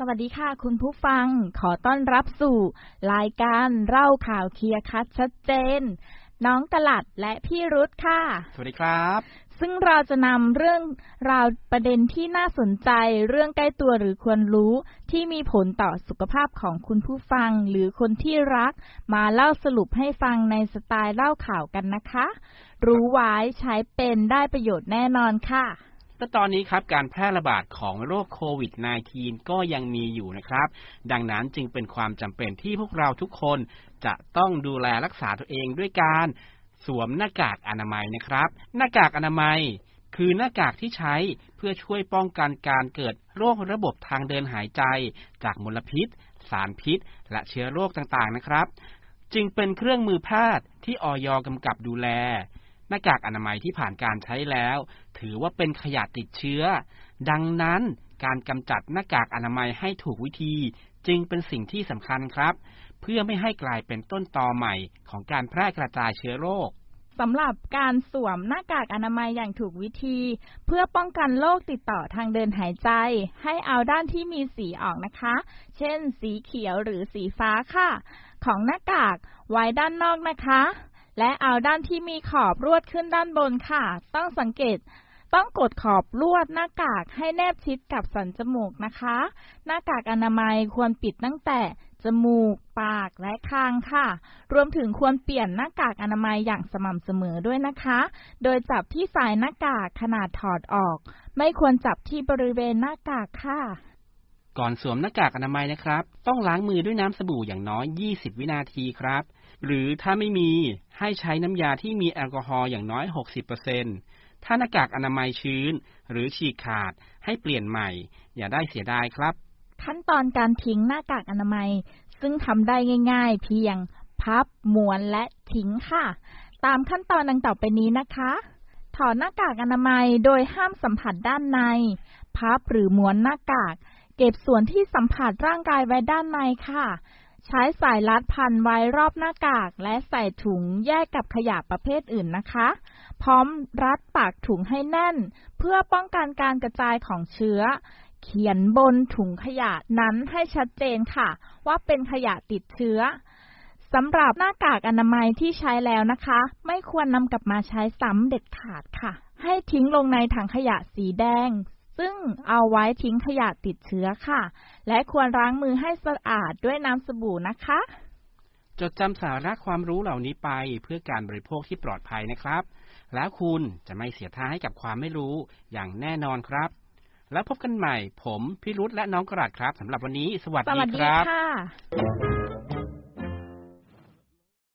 สวัสดีค่ะคุณผู้ฟัง ขอต้อนรับสู่ รายการเล่าข่าวเคลียร์คัดชัดเจน น้องกะลัดและพี่รุธค่ะ สวัสดีครับ ซึ่งเราจะนำเรื่องราวประเด็นที่น่าสนใจ เรื่องใกล้ตัวหรือควรรู้ที่มีผลต่อสุขภาพของคุณผู้ฟังหรือคนที่รัก มาเล่าสรุปให้ฟังในสไตล์เล่าข่าวกันนะคะ รู้ไว้ใช้เป็นได้ประโยชน์แน่นอนค่ะ และตอนนี้ครับการแพร่ระบาดของโรคโควิด -19 ก็ยังมีอยู่นะครับ ดังนั้นจึงเป็นความจำเป็นที่พวกเราทุกคนจะต้องดูแลรักษาตัวเองด้วยการสวมหน้ากากอนามัยนะครับ หน้ากากอนามัยคือหน้ากากที่ใช้เพื่อช่วยป้องกันการเกิดโรคระบบทางเดินหายใจ จากมลพิษ สารพิษ และเชื้อโรคต่างๆนะครับ จึงเป็นเครื่องมือแพทย์ที่ออยกำกับดูแล หน้ากากอนามัยที่ผ่านการใช้แล้ว ถือว่าเป็นขยะติดเชื้อ ดังนั้นการกำจัดหน้ากากอนามัยให้ถูกวิธี จึงเป็นสิ่งที่สำคัญครับ เพื่อไม่ให้กลายเป็นต้นตอใหม่ของการแพร่กระจายเชื้อโรคสำหรับการสวมหน้ากากอนามัยอย่างถูกวิธี เพื่อป้องกันโรคติดต่อทางเดินหายใจ ให้เอาด้านที่มีสีออกนะคะ เช่น สีเขียวหรือสีฟ้าค่ะ ของหน้ากากไว้ด้านนอกนะคะ และเอาด้านที่มีขอบลวดขึ้นด้านบนค่ะ ต้องสังเกตต้องกดขอบลวดหน้ากากให้แนบชิดกับสันจมูกนะคะ หน้ากากอนามัยควรปิดตั้งแต่จมูก ปาก และคางค่ะ รวมถึงควรเปลี่ยนหน้ากากอนามัยอย่างสม่ำเสมอด้วยนะคะ โดยจับที่สายหน้ากากขนาดถอดออก ไม่ควรจับที่บริเวณหน้ากากค่ะ ก่อนสวมหน้ากากอนามัยนะครับ ต้องล้างมือด้วยน้ำสบู่อย่างน้อย 20 วินาทีครับ หรือถ้าไม่มีให้ใช้น้ำยาที่มีแอลกอฮอล์อย่างน้อย 60%ถ้าหน้ากากอนามัยชื้น หรือฉีกขาดให้เปลี่ยนใหม่ อย่าได้เสียดายครับ ขั้นตอนการทิ้งหน้ากากอนามัย ซึ่งทำได้ง่าย ๆ เพียง พับม้วนและทิ้งค่ะ ตามขั้นตอนดังต่อไปนี้นะคะถอดหน้ากากอนามัยโดยห้ามสัมผัสด้านใน พับหรือม้วนหน้ากาก เก็บส่วนที่สัมผัสร่างกายไว้ด้านในค่ะ ใช้สายรัดพันไว้รอบหน้ากาก และใส่ถุงแยกกับขยะประเภทอื่นนะคะ พร้อมรัดปากถุงให้แน่น เพื่อป้องกันการกระจายของเชื้อ เขียนบนถุงขยะนั้นให้ชัดเจนค่ะ ว่าเป็นขยะติดเชื้อสำหรับหน้ากากอนามัยที่ใช้แล้วนะคะ ไม่ควรนำกลับมาใช้ซ้ำเด็ดขาดค่ะ ให้ทิ้งลงในถังขยะสีแดง ซึ่งเอาไว้ทิ้งขยะติดเชื้อค่ะ และควรล้างมือให้สะอาดด้วยน้ำสบู่นะคะ จดจำสาระความรู้เหล่านี้ไปเพื่อการบริโภคที่ปลอดภัยนะครับ แล้วคุณจะไม่เสียท่าให้กับความไม่รู้อย่างแน่นอนครับ แล้วพบกันใหม่ ผมพี่รุธและน้องกระดาษครับสำหรับวันนี้ สวัสสดีวัสคดีรับค่ะ